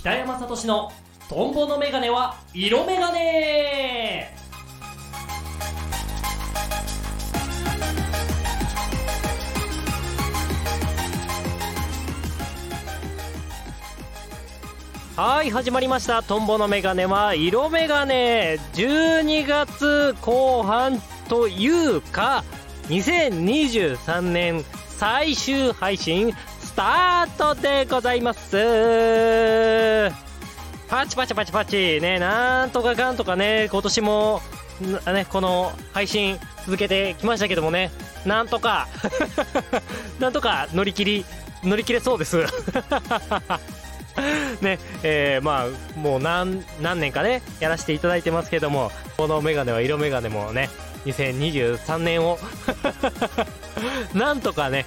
北山聡のトンボのメガネは色メガネ。はい始まりました。トンボのメガネは色メガネ。12月後半というか2023年最終配信。タートでございます。パチパチパチパチ。ねなんとかかんとかね今年もねこの配信続けてきましたけどもね。なんとか なんとか乗り切り乗り切れそうです。ねえー、まあもう何年かねやらせていただいてますけどもこのメガネは色メガネもね2023年を なんとかね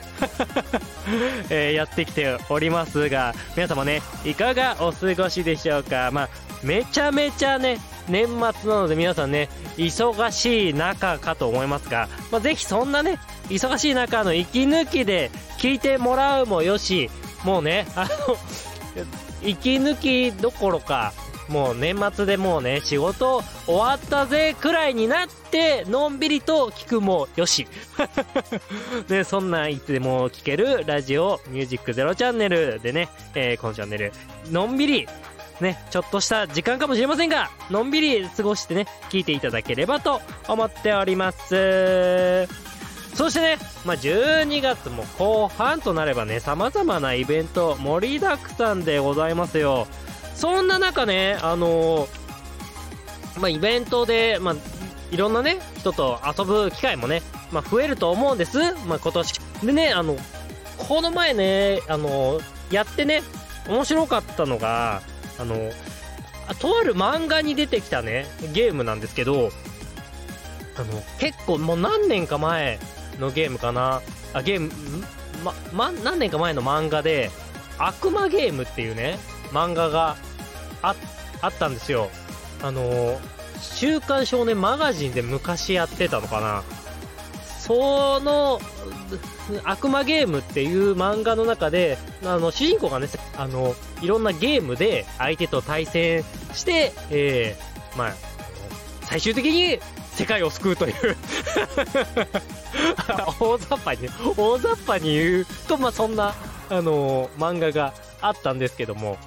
えー、やってきておりますが皆様ねいかがお過ごしでしょうか？まあめちゃめちゃね年末なので皆さんね忙しい中かと思いますが、まあ、ぜひそんなね忙しい中の息抜きで聞いてもらうもよしもうねあの 息抜きどころか、もう年末でもうね、仕事終わったぜくらいになって、のんびりと聞くもよし。で、そんないつでも聞けるラジオミュージックゼロチャンネルでね、えー、このチャンネル、のんびり、ね、ちょっとした時間かもしれませんが、のんびり過ごしてね、聞いていただければと思っております。そしてね、まあ、12月も後半となればね、様々なイベント盛りだくさんでございますよ。そんな中ね、あのー、まあ、イベントで、まあ、いろんなね、人と遊ぶ機会もね、まあ、増えると思うんです。まあ、今年。でね、あの、この前ね、あのー、やってね、面白かったのが、あの、とある漫画に出てきたね、ゲームなんですけど、あの、結構もう何年か前のゲームかな。あ、ゲーム、ま、ま、何年か前の漫画で、悪魔ゲームっていうね、漫画があ、ったんですよ。あの週刊少年マガジンで昔やってたのかな。その、悪魔ゲームっていう漫画の中で、あの、主人公がね、あの、いろんなゲームで相手と対戦して、えー、まあ、最終的に世界を救うという 大雑把に、大雑把に言うと、まあ、そんな、あの、漫画があったんですけども、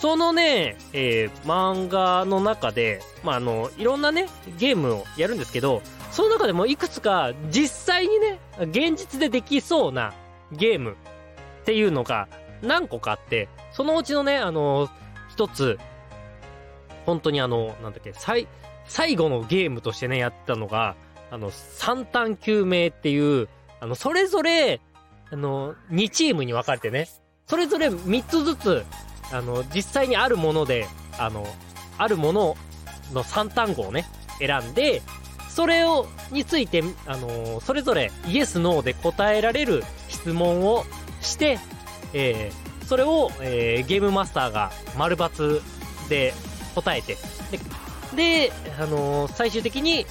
そのね、えー、漫画の中で、まあ、あの、いろんなね、ゲームをやるんですけど、その中でもいくつか実際にね、現実でできそうなゲームっていうのが何個かあって、そのうちのね、あの、一つ、本当にあの、なんだっけ、最、最後のゲームとしてね、やったのが、あの、三単救命っていう、あの、それぞれ、あの、2チームに分かれてね、それぞれ3つずつ、あの、実際にあるもので、あの、あるものの3単語をね、選んで、それを、について、あのそれぞれイエス、ノーで答えられる質問をして、えー、それを、えー、ゲームマスターが丸抜で答えて、で、で、あの、最終的に、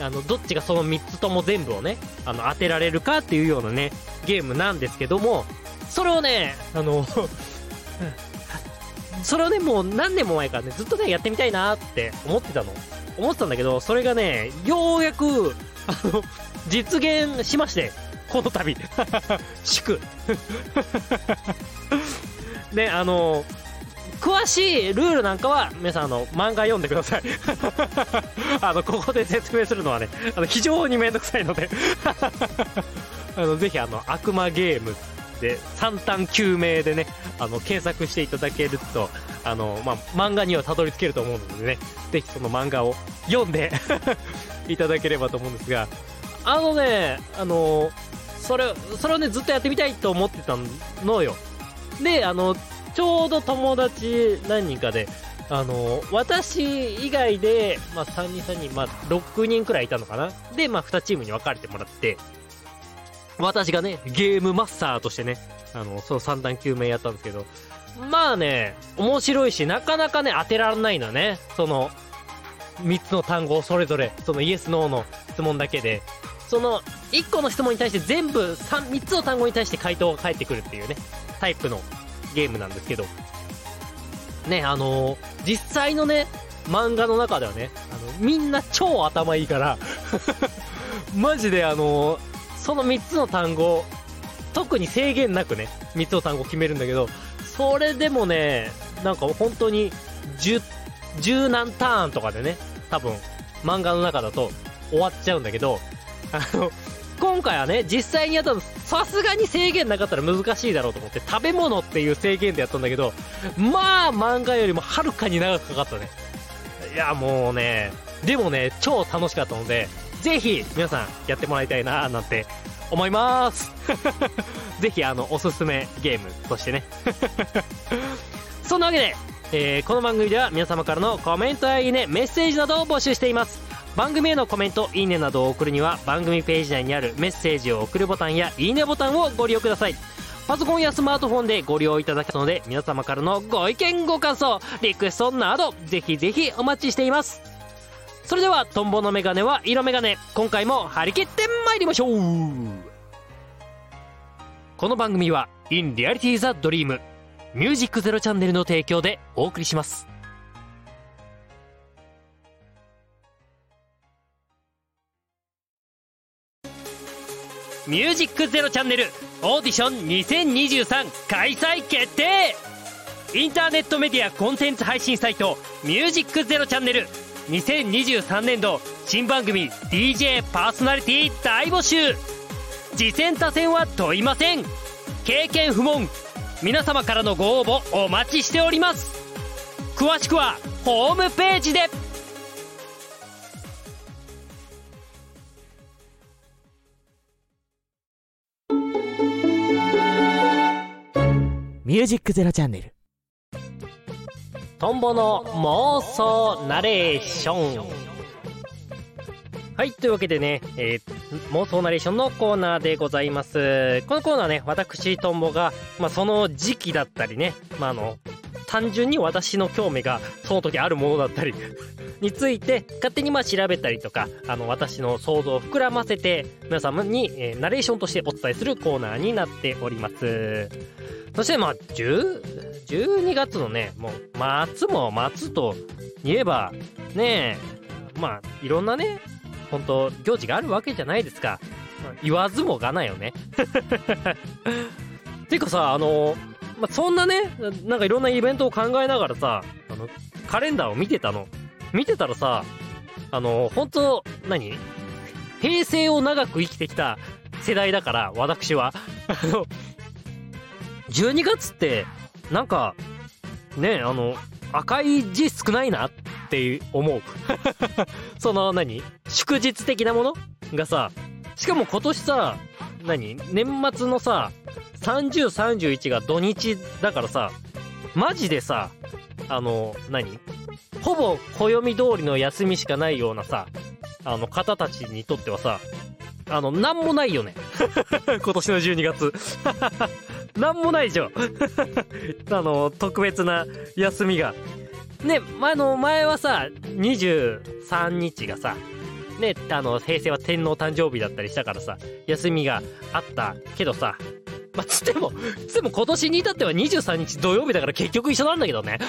あの、どっちがその3つとも全部をね、あの、当てられるかっていうようなね、ゲームなんですけども、それをね、あの、それをね、もう何年も前からね、ずっとね、やってみたいなって思ってたの。思ってたんだけど、それがね、ようやく、あの、実現しまして、この度。祝。ね、あの、詳しいルールなんかは、皆さん、あの、漫画読んでください。あの、ここで説明するのはね、あの、非常にめんどくさいのであの、ぜひ、あの、悪魔ゲームで、三単救命でね、あの、検索していただけると、あの、まあ、漫画にはたどり着けると思うのでね、ぜひその漫画を読んで いただければと思うんですが、あのね、あの、それ、それをね、ずっとやってみたいと思ってたのよ。で、あの、ちょうど友達何人かで、あの、私以外で、まあ、3人3人、まあ、6人くらいいたのかなで、まあ、2チームに分かれてもらって、私がね、ゲームマスターとしてね、あの、その三段救命やったんですけど、まあね、面白いし、なかなかね、当てられないのね。その、3つの単語をそれぞれ、そのイエス、ノーの質問だけで、その、1個の質問に対して全部3、3つの単語に対して回答が返ってくるっていうね、タイプのゲームなんですけど、ね、あのー実際のね、漫画の中ではね、あの、みんな超頭いいから、マジであのーその3つの単語、特に制限なくね、3つの単語決めるんだけど、それでもね、なんか本当に、10、10何ターンとかでね、多分、漫画の中だと終わっちゃうんだけど、あの、今回はね、実際にやったの、さすがに制限なかったら難しいだろうと思って、食べ物っていう制限でやったんだけど、まあ、漫画よりもはるかに長くかかったね。いや、もうね、でもね、超楽しかったので、ぜひ、皆さん、やってもらいたいな、なんて、思います。ぜひ、あの、おすすめゲームとしてね。そんなわけで、えーこの番組では皆様からのコメントやいいね、メッセージなどを募集しています。番組へのコメント、いいねなどを送るには、番組ページ内にあるメッセージを送るボタンやいいねボタンをご利用ください。パソコンやスマートフォンでご利用いただけますので、皆様からのご意見、ご感想、リクエストなど、ぜひぜひお待ちしています。それでは、トンボのメガネは色メガネ。今回も張り切って参りましょうこの番組は、In Reality the Dream、ミュージックゼロチャンネルの提供でお送りします。ミュージックゼロチャンネルオーディション2023開催決定インターネットメディアコンテンツ配信サイトミュージックゼロチャンネル2023年度新番組 DJ パーソナリティ大募集。次戦他戦は問いません。経験不問。皆様からのご応募お待ちしております。詳しくはホームページで。ミュージックゼロチャンネル。トンボの妄想ナレーション。はいというわけでね、えー妄想ナレーションのコーナーでございます。このコーナーね私トンボが、まあ、その時期だったりね、まあ、あの単純に私の興味がその時あるものだったり について勝手にま調べたりとかあの私の想像を膨らませて皆様に、えナレーションとしてお伝えするコーナーになっております。そしてまあ10 12月のねもう末も末と言えばねえまあいろんなね本当行事があるわけじゃないですか、まあ言わずもがなよね。ていうかさあのまあ、そんなねなんかいろんなイベントを考えながらさあのカレンダーを見てたの。見てたらさあの本当何？平成を長く生きてきた世代だから私は。あの12月ってなんかねあの赤い字少ないなって思う。その何？祝日的なもの？がさしかも今年さ何？年末のさ3031が土日だからさマジでさあの何？ほぼ暦通りの休みしかないようなさあの方たちにとってはさあのなんもないよね。今年の12月。なんもないでしょあの特別な休みが。ね、まあの前はさ23日がさねあの平成は天皇誕生日だったりしたからさ休みがあったけどさまあ、つっても、つっても今年に至っては23日土曜日だから結局一緒なんだけどね。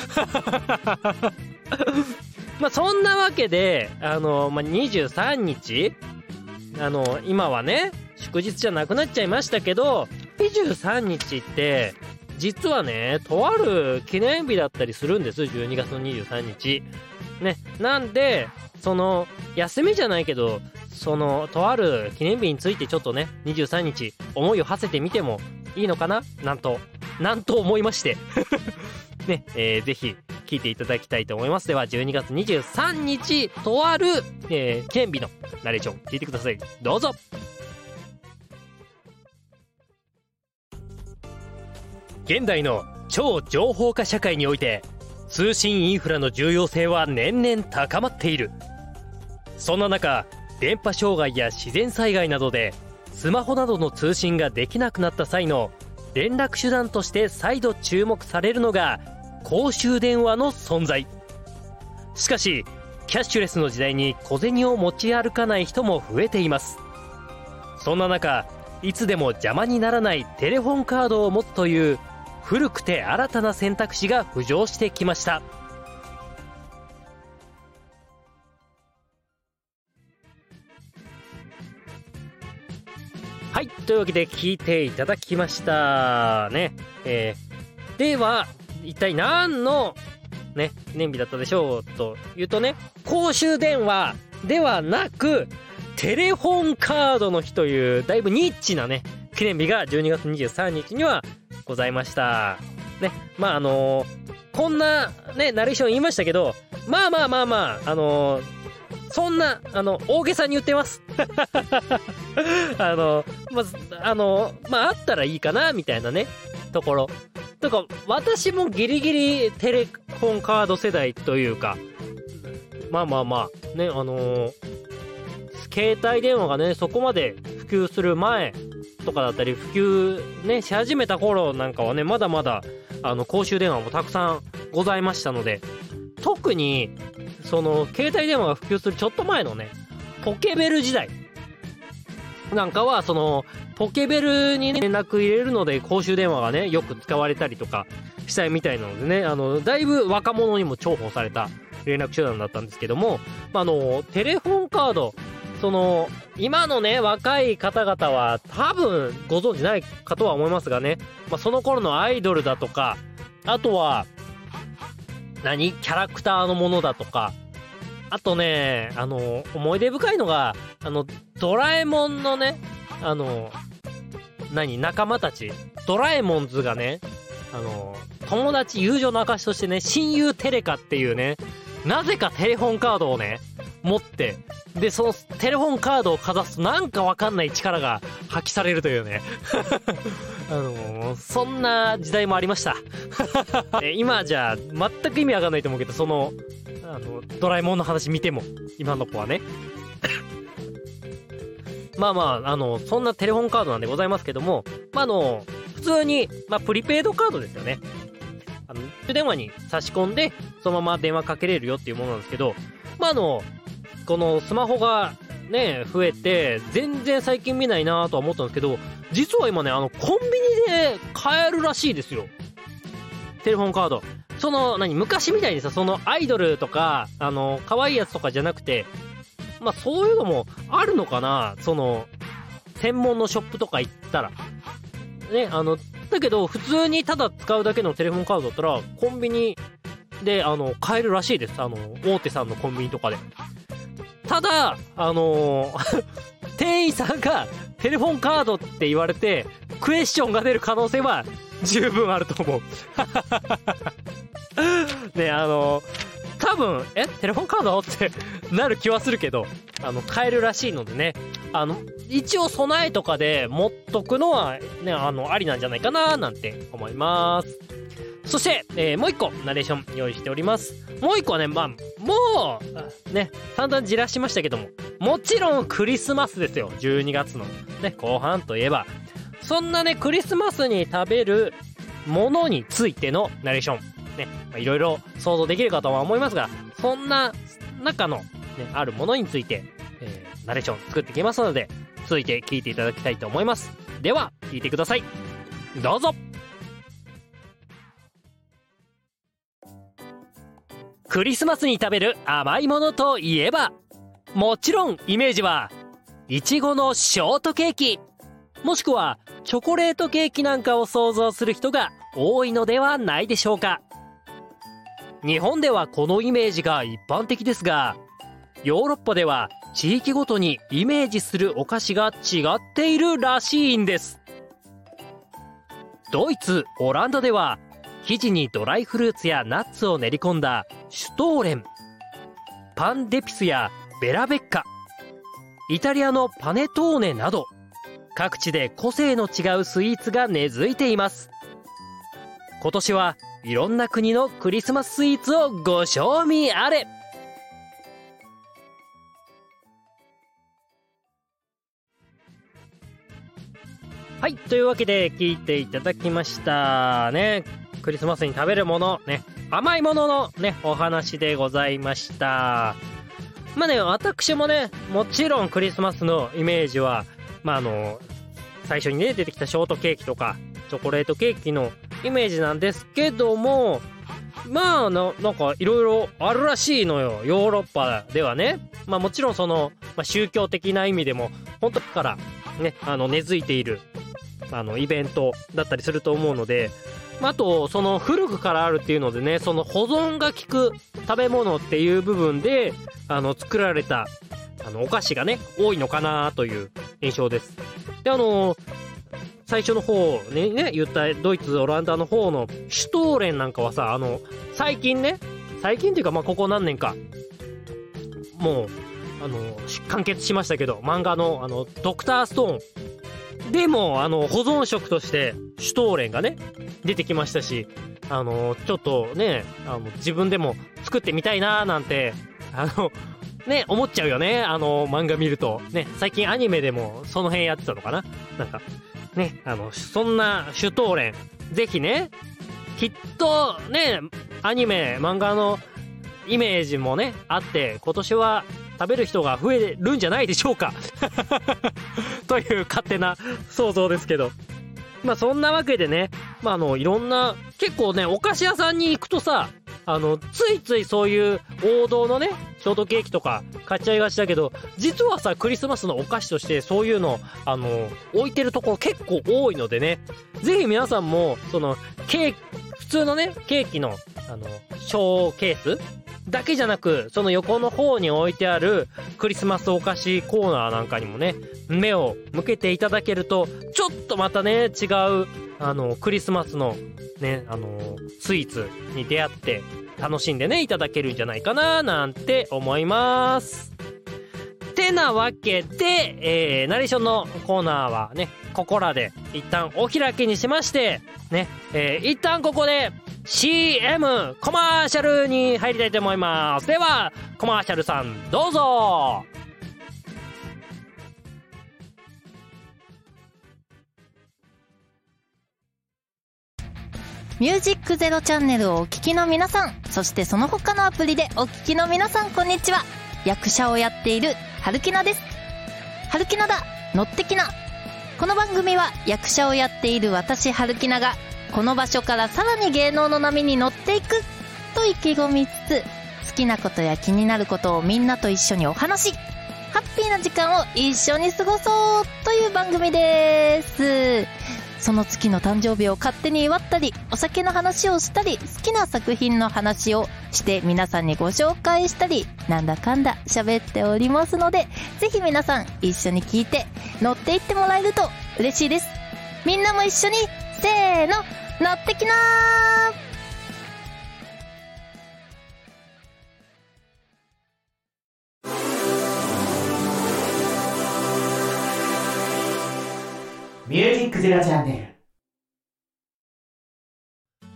まあそんなわけで、あの、まあ、23日、あの、今はね、祝日じゃなくなっちゃいましたけど、23日って、実はね、とある記念日だったりするんです、12月の23日。ね、なんで、その、休みじゃないけど、その、とある記念日についてちょっとね、23日、思いを馳せてみてもいいのかな？なんと、なんと思いまして。ね、えーぜひ、聞いていただきたいと思います。では、12月23日、とある、えー記念日のナレーション、聞いてください。どうぞ現代の超情報化社会において通信インフラの重要性は年々高まっているそんな中電波障害や自然災害などでスマホなどの通信ができなくなった際の連絡手段として再度注目されるのが公衆電話の存在。しかしキャッシュレスの時代に小銭を持ち歩かない人も増えています。そんな中いつでも邪魔にならないテレホンカードを持つという古くて新たな選択肢が浮上してきました。はいというわけで聞いていただきました。ねえー、では一体何のね記念日だったでしょうというとね公衆電話ではなくテレフォンカードの日というだいぶニッチなね記念日が12月23日にはございました。ねまああのー、こんなねナレーション言いましたけどまあまあまあまああのー、そんなあの大げさに言ってます。あのまあのまああったらいいかなみたいなねところ。とか私もギリギリテレフォンカード世代というかまあまあまあねあのー、携帯電話がねそこまで普及する前とかだったり普及ねし始めた頃なんかはねまだまだあの公衆電話もたくさんございましたので特にその携帯電話が普及するちょっと前のねポケベル時代なんかはそのポケベルに、連絡入れるので公衆電話がねよく使われたりとかしたいみたいなのでねあのだいぶ若者にも重宝された連絡手段だったんですけども、あのテレフォンカードその今のね若い方々は多分ご存知ないかとは思いますがね、まあ、その頃のアイドルだとかあとは何？キャラクターのものだとか。あとね、あの、思い出深いのが、あの、ドラえもんのね、あの、何、仲間たち、ドラえもんズがね、あの、友達友情の証としてね、親友テレカっていうね、なぜかテレホンカードをね、持って、で、そのテレフォンカードをかざすとなんかわかんない力が発揮されるというね。あのそんな時代もありました。今じゃ全く意味わかんないと思うけど、その、あの、ドラえもんの話見ても、今の子はね。まあまあ、あの、そんなテレフォンカードなんでございますけども、まああの、普通に、まあプリペイドカードですよね。あの、電話に差し込んで、そのまま電話かけれるよっていうものなんですけど、まああの、このスマホがね、増えて、全然最近見ないなとは思ったんですけど、実は今ね、あの、コンビニで買えるらしいですよ。テレフォンカード。その、何、昔みたいにさ、そのアイドルとか、あの、可愛いやつとかじゃなくて、まあそういうのもあるのかなその、専門のショップとか行ったら。ね、あの、だけど、普通にただ使うだけのテレフォンカードだったら、コンビニで、あの、買えるらしいです。あの、大手さんのコンビニとかで。ただ、あのー 店員さんがテレフォンカードって言われて、クエスチョンが出る可能性は十分あると思う。ね、あの、多分、え？テレフォンカードってなる気はするけど、あの、買えるらしいのでね、あの、一応備えとかで持っとくのは、ね、あの、ありなんじゃないかななんて思います。そして、えー、もう一個、ナレーション用意しております。もう一個はね、まあ、もう、ね、散々じらしましたけども、もちろんクリスマスですよ。12月の、ね、後半といえば。そんなね、クリスマスに食べるものについてのナレーション。ね、いろいろ想像できるかとは思いますが、そんな中の、ね、あるものについて、えー、ナレーション作っていきますので、続いて聞いていただきたいと思います。では、聞いてください。どうぞクリスマスに食べる甘いものといえば、もちろんイメージは、いちごのショートケーキ、もしくはチョコレートケーキなんかを想像する人が多いのではないでしょうか。日本ではこのイメージが一般的ですが、ヨーロッパでは地域ごとにイメージするお菓子が違っているらしいんです。ドイツ、オランダでは生地にドライフルーツやナッツを練り込んだシュトーレン、パンデピスやベラベッカ、イタリアのパネトーネなど各地で個性の違うスイーツが根付いています。今年はいろんな国のクリスマススイーツをご賞味あれはい。というわけで聞いていただきましたね。クリスマスに食べるもの、ね。甘いもののね、お話でございました。まあね、私もね、もちろんクリスマスのイメージは、まああの、最初にね、出てきたショートケーキとか、チョコレートケーキのイメージなんですけどもまあななんかいろいろあるらしいのよヨーロッパではねまあもちろんその、まあ、宗教的な意味でも本当からねあの根付いているあのイベントだったりすると思うのであとその古くからあるっていうのでねその保存が効く食べ物っていう部分であの作られたあのお菓子がね多いのかなという印象です。であの最初の方ねね言ったドイツオランダの方のシュトーレンなんかはさあの最近ね最近っていうかまあここ何年かもうあの完結しましたけど漫画のあのドクターストーン。でもあの保存食としてシュトーレンがね出てきましたしあのちょっとねあの自分でも作ってみたいなーなんてあのね思っちゃうよね。あの漫画見ると。ね最近アニメでもその辺やってたのかな。なんかねあのそんなシュトーレンぜひねきっとねアニメ漫画のイメージもねあって今年は食べる人が増えるんじゃないでしょうか。という勝手な想像ですけど。まあそんなわけでね、まああのいろんな結構ねお菓子屋さんに行くとさあのついついそういう王道のねショートケーキとか買っちゃいがちだけど実はさクリスマスのお菓子としてそういうのあの置いてるところ結構多いのでね。ぜひ皆さんもそのケーキ普通のねケーキのあのショーケースだけじゃなくその横の方に置いてあるクリスマスお菓子コーナーなんかにもね目を向けていただけるとちょっとまたね違うあのクリスマスのねあのスイーツに出会って楽しんでねいただけるんじゃないかななんて思います。てなわけで、えー、ナレーションのコーナーはねここらで一旦お開きにしましてね、えー、一旦ここで CM コマーシャルに入りたいと思いますではコマーシャルさんどうぞミュージックゼロチャンネルをお聞きの皆さん、そしてその他のアプリでお聞きの皆さん、こんにちは。役者をやっている、はるきなです。はるきなだ、乗ってきな。この番組は役者をやっている私、はるきなが、この場所からさらに芸能の波に乗っていく、と意気込みつつ、好きなことや気になることをみんなと一緒にお話し、ハッピーな時間を一緒に過ごそうという番組です。その月の誕生日を勝手に祝ったり、お酒の話をしたり、好きな作品の話をして皆さんにご紹介したり、なんだかんだ喋っておりますので、ぜひ皆さん一緒に聞いて乗っていってもらえると嬉しいです。みんなも一緒に、せーの、乗ってきなー。ミュージックゼロチャンネ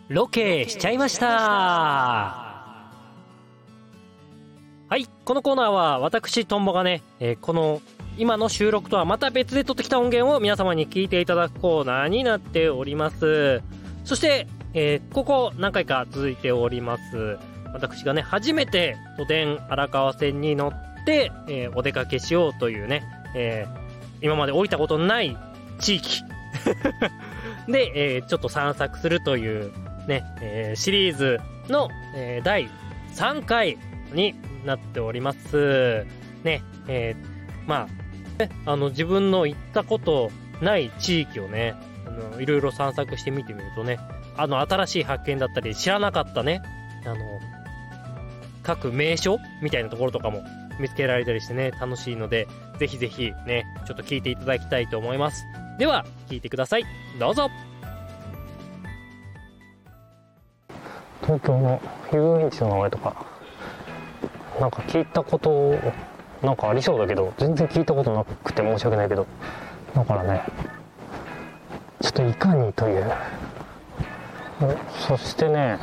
ロケしちゃいました。はいこのコーナーは私トンボがね、えーこの今の収録とはまた別で撮ってきた音源を皆様に聞いていただくコーナーになっております。そして、えーここ何回か続いております。私がね初めて都電荒川線に乗って、えーお出かけしようというね、えー今まで降りたことのない地域。で、えちょっと散策するというね、えシリーズの、え第3回になっております。ね、えまあ、あの、自分の行ったことない地域をね、あの、いろいろ散策してみてみるとね、あの、新しい発見だったり、知らなかったね、あの、各名所みたいなところとかも見つけられたりしてね、楽しいので、ぜひぜひね、ちょっと聞いていただきたいと思います。では、聞いてください。どうぞ東京の遊園地の名前とかなんか聞いたことなんかありそうだけど全然聞いたことなくて申し訳ないけど。だからねちょっといかにという。そしてね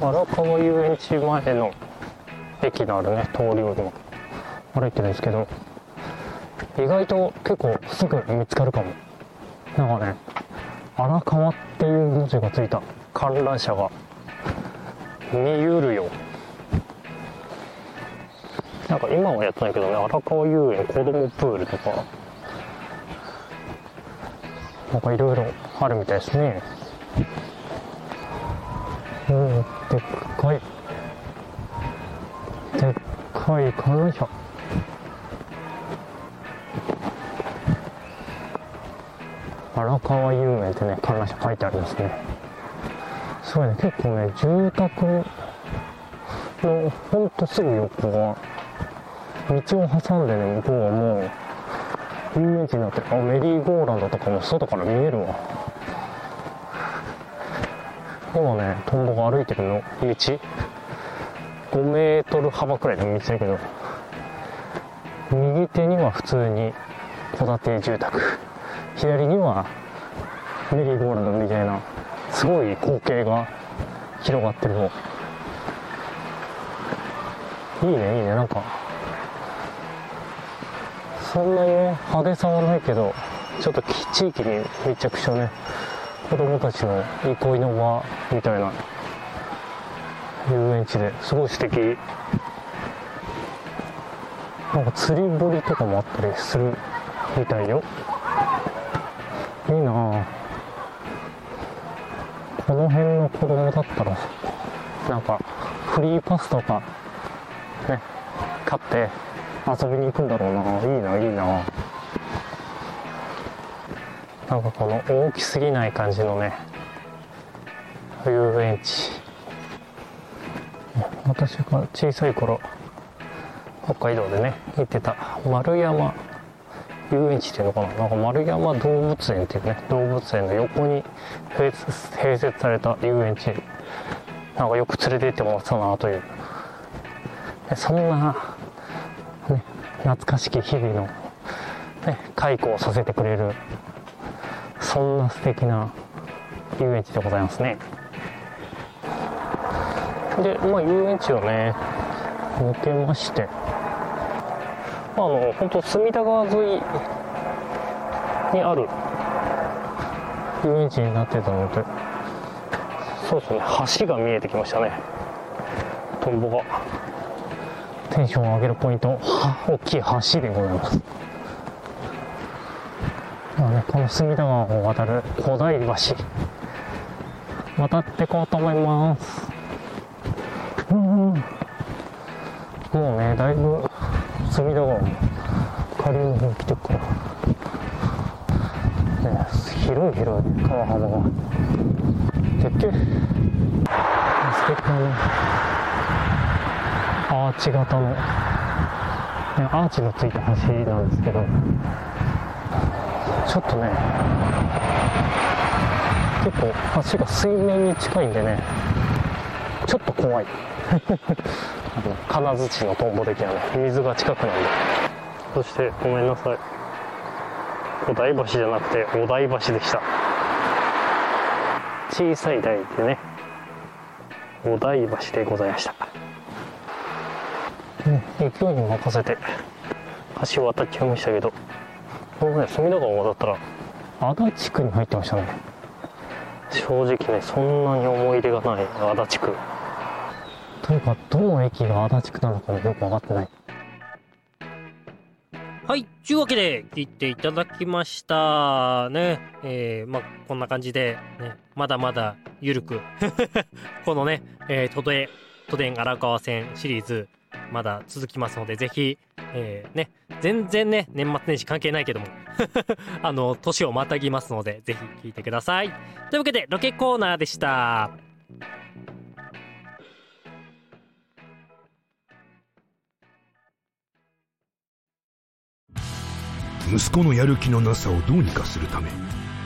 荒川遊園地前の駅のあるね通りを今歩いてるんですけど意外と結構すぐ見つかるかも。なんかね荒川っていう文字がついた観覧車が見ゆるよ。なんか今はやってないけどね荒川遊園子供プールとかなんかいろいろあるみたいですね。うんでっかい。でっかい観覧車荒川遊園ってね観覧車書いてありますね。すごいね結構ね住宅のほんとすぐ横が道を挟んでね向こうはもう遊園地になってる。あメリーゴーランドとかも外から見えるわ。今ねトンボが歩いてるの。道。5メートル幅くらいの道だけど右手には普通に戸建て住宅。左にはメリーゴーランドみたいなすごい光景が広がってるの。いいねいいね。なんかそんなにね派手さはないけどちょっと地域に密着したね子供たちの憩いの場みたいな遊園地ですごい素敵。なんか釣り堀とかもあったりするみたいよ。いいなあ。この辺の子供だったらなんかフリーパスとかね買って遊びに行くんだろうな。いいないいな。なんかこの大きすぎない感じのね遊園地。私が小さい頃北海道でね行ってた丸山遊園地っていうのかな。なんか丸山動物園っていうね動物園の横に併設された遊園地。なんかよく連れて行ってもらってたなという。そんな、懐かしき日々の、ね、解雇をさせてくれるそんな素敵な遊園地でございますね。でまあ遊園地をね抜けましてあの本当隅田川沿いにある遊園地になってたのでそうですね橋が見えてきましたね。トンボが。テンションを上げるポイント。は大きい橋でございます。まあね、この隅田川を渡る古代橋。渡ってこうと思います。うん。もうねだいぶ隅田川も下流の方来てるから、ね、広い広い川幅が。でっけえ。素敵なね。アーチ型の、ね、アーチのついた橋なんですけどちょっとね結構橋が水面に近いんでねちょっと怖い。あの金槌のトンボ的なね水が近くなんで。そしてごめんなさい。お台橋じゃなくてお台橋でした。小さい台でねお台橋でございました、勢いに任せて橋渡っちゃいましたけどこのね隅田川を渡ったら足立区に入ってましたね正直ねそんなに思い入れがない足立区というかどの駅が足立区なのかもよく分かってないはい。というわけで、聞いていただきました。ね。えー、まあ、こんな感じで、ね、まだまだ、ゆるく、このね、えー、都電、都電荒川線シリーズ、まだ続きますので、ぜひ、えー、ね、全然ね、年末年始関係ないけども、あの、年をまたぎますので、ぜひ聞いてください。というわけで、ロケコーナーでした。息子のやる気のなさをどうにかするため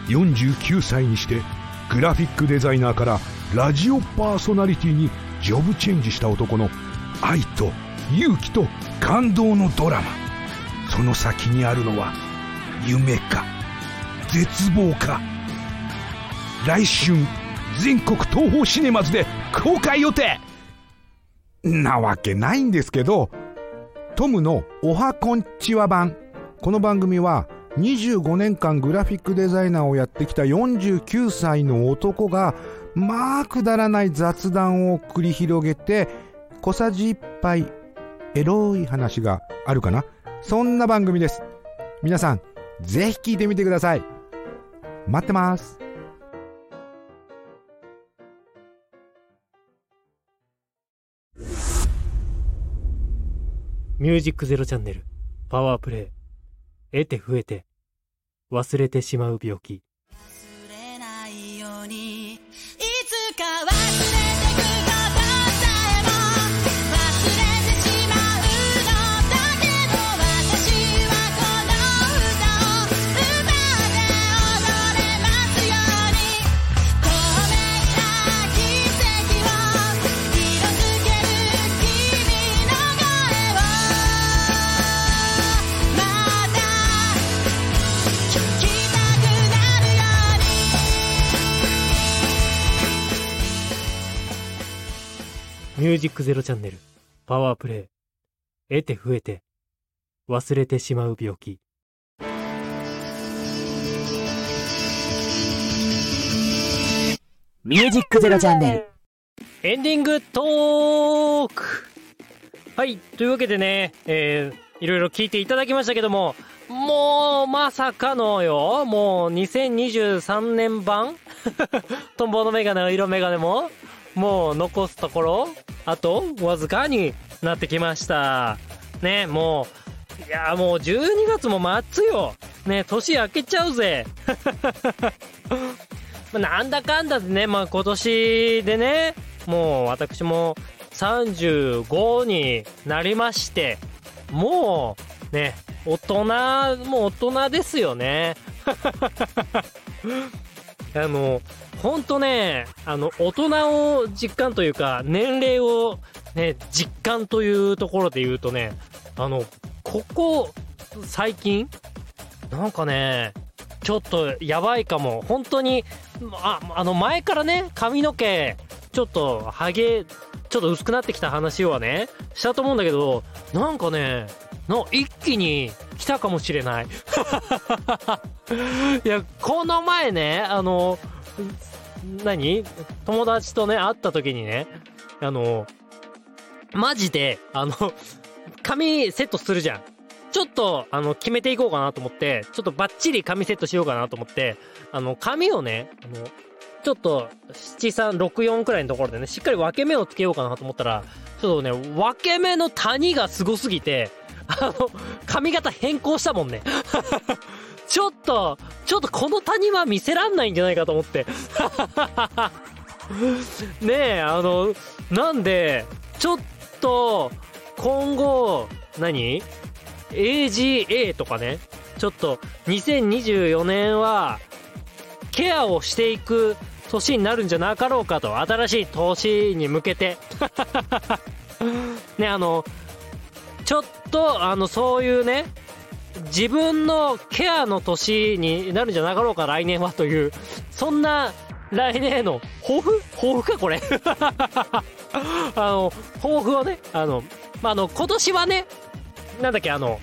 49歳にしてグラフィックデザイナーからラジオパーソナリティにジョブチェンジした男の愛と勇気と感動のドラマ。その先にあるのは夢か絶望か。来春全国東宝シネマズで公開予定。なわけないんですけどトムのおはこんちは版。この番組は25年間グラフィックデザイナーをやってきた49歳の男がまあくだらない雑談を繰り広げて小さじ1杯エロい話があるかな？そんな番組です。皆さんぜひ聞いてみてください。待ってます。ミュージックゼロチャンネルパワープレイ。得て増えて忘れてしまう病気。ミュージックゼロチャンネルパワープレイ。得て増えて忘れてしまう病気。ミュージックゼロチャンネル。エンディングトーク。はい、というわけでね、えー、いろいろ聞いていただきましたけども、もう、まさかのよ、もう、2023年版？トンボのメガネの色メガネも、もう、残すところ、あと、わずかになってきました。ね、もう、いや、もう12月も末よ。ね、年明けちゃうぜ。まあなんだかんだでね、まあ今年でね、もう私も35になりまして、もうね、大人、もう大人ですよね。あの、ほんとね、あの、大人を実感というか、年齢をね、実感というところで言うとね、あの、ここ、最近、なんかね、ちょっとやばいかも。本当に、あ、あの前からね、髪の毛、ちょっとハゲ、ちょっと薄くなってきた話はね、したと思うんだけど、なんかね、の一気に来たかもしれない。いや、この前ね、あの、何？友達とね、会った時にね、あの、マジで、あの、髪セットするじゃん。ちょっと、あの、決めていこうかなと思って、ちょっとバッチリ髪セットしようかなと思って、あの、髪をね、あの、ちょっと、7、3、6、4くらいのところでね、しっかり分け目をつけようかなと思ったら、ちょっとね、分け目の谷がすごすぎて、あの、髪型変更したもんね。ちょっと、ちょっとこの谷は見せらんないんじゃないかと思って。ねえ、あの、なんで、ちょっと、今後、何 ?AGA とかね、ちょっと、2024年は、ケアをしていく年になるんじゃなかろうかと、新しい年に向けて。ね、あの、ちょっと、あの、そういうね、自分のケアの年になるんじゃなかろうか、来年はという、そんな来年への抱負？抱負か、これ。あの、抱負をね、あの、まあ、あの、今年はね、なんだっけ、あの、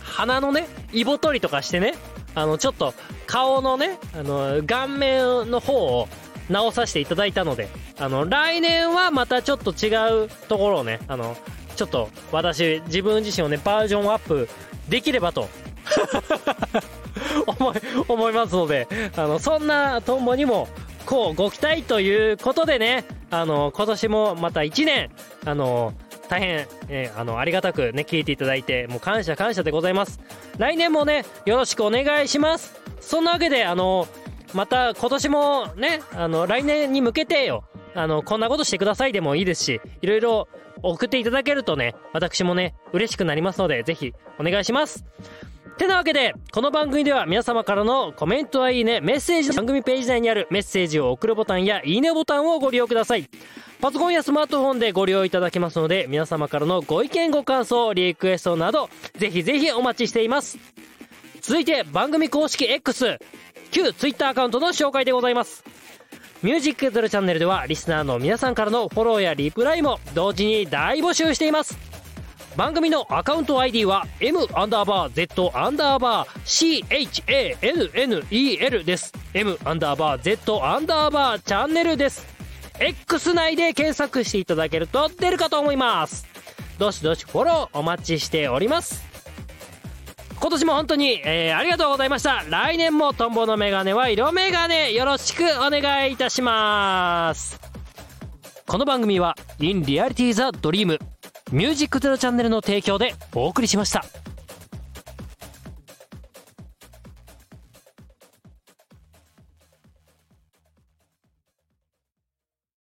鼻のね、イボ取りとかしてね、あの、ちょっと顔のね、あの、顔面の方を直させていただいたので、あの、来年はまたちょっと違うところをね、あの、ちょっと私、自分自身をね、バージョンアップできればと 思い、思いますので、あの、そんなトンボにも、こうご期待ということでね、あの、今年もまた1年、あの、大変、えーあの、ありがたくね、聞いていただいて、もう感謝感謝でございます。来年もね、よろしくお願いします。そんなわけで、あの、また今年もね、あの、来年に向けてよ、あの、こんなことしてくださいでもいいですし、いろいろ送っていただけるとね、私もね、嬉しくなりますので、ぜひお願いします。てなわけで、この番組では皆様からのコメントはいいね、メッセージ番組ページ内にあるメッセージを送るボタンやいいねボタンをご利用ください。パソコンやスマートフォンでご利用いただけますので、皆様からのご意見ご感想、リクエストなど、ぜひぜひお待ちしています。続いて、番組公式 X、旧 Twitter アカウントの紹介でございます。ミュージックゼロチャンネルでは、リスナーの皆さんからのフォローやリプライも同時に大募集しています。番組のアカウント ID は M アンダーバー Z アンダーバー CHANNEL です。M アンダーバー Z アンダーバーチャンネルです。X 内で検索していただけると出るかと思います。どしどしフォローお待ちしております。今年も本当に、えーありがとうございました。来年もトンボのメガネは色メガネよろしくお願いいたします。この番組は In Reality the Dream ミュージックゼロチャンネルの提供でお送りしました